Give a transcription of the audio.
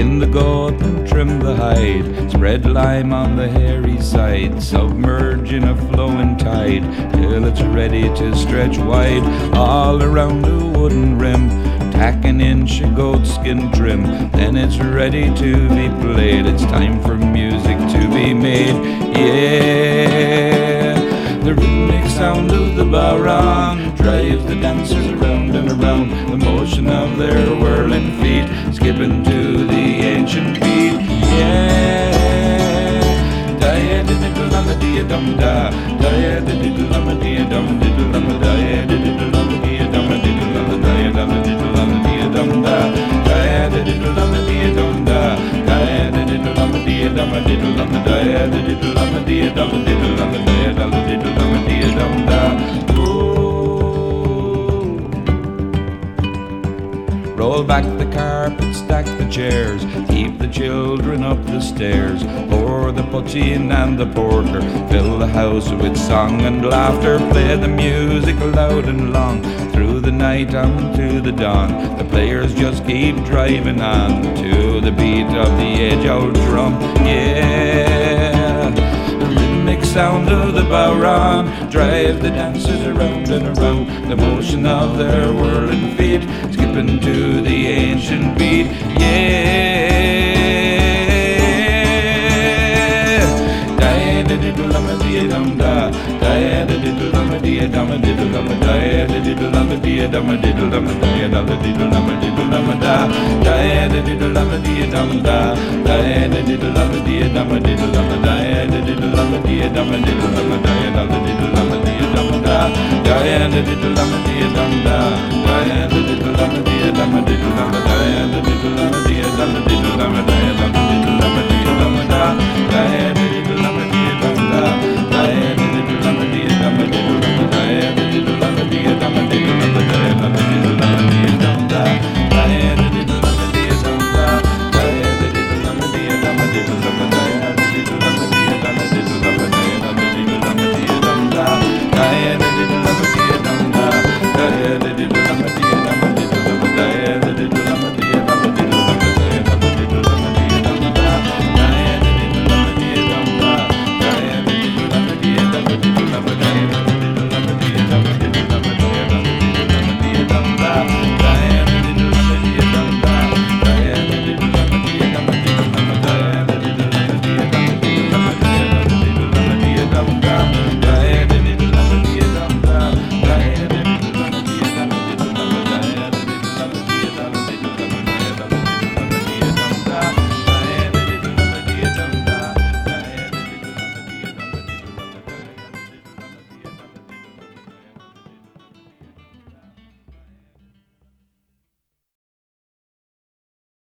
Skin the goat and trim the hide. Spread lime on the hairy side. Submerge in a flowing tide till it's ready to stretch wide all around the wooden rim. Tack an inch of goat skin trim. Then it's ready to be played. It's time for music to be made. Yeah. The rhythmic sound of the bodhrán drives the dancers around and around. The motion of their whirling feet, lama dia dum da. Dia diddle lama dia dum diddle lama dia diddle lama dia dum diddle lama dia dum diddle lama dia dum da. Dia diddle lama dia dum da. Dia diddle lama dia dum diddle lama dia diddle lama dia dum diddle lama dia dum diddle lama dia dum da. Roll back the carpet, stack the chairs, the children up the stairs, pour the poteen and the porter, fill the house with song and laughter, play the music loud and long, through the night on to the dawn. The players just keep driving on to the beat of the age-old drum, yeah. The rhythmic sound of the bodhrán drive the dancers around and around. The motion of their whirling feet, skipping to the ancient beat. Yeah. Da-da-diddle-dum-a-dee-dum-da. Da-da-diddle-dum-a-dee-dum-a-diddle-dum-a. Da-da-diddle-dum-a-dee-dum-a-diddle-dum-a-diddle-dum-a-da. Da-da-diddle-dum-a-dee-dum-da. Da-da-diddle-dum-a-dee-dum-a-diddle-dum-a. Da-da-diddle-dum-a-dee-dum-a-diddle-dum-a. Da-da-diddle-dum-a-dee-dum-da.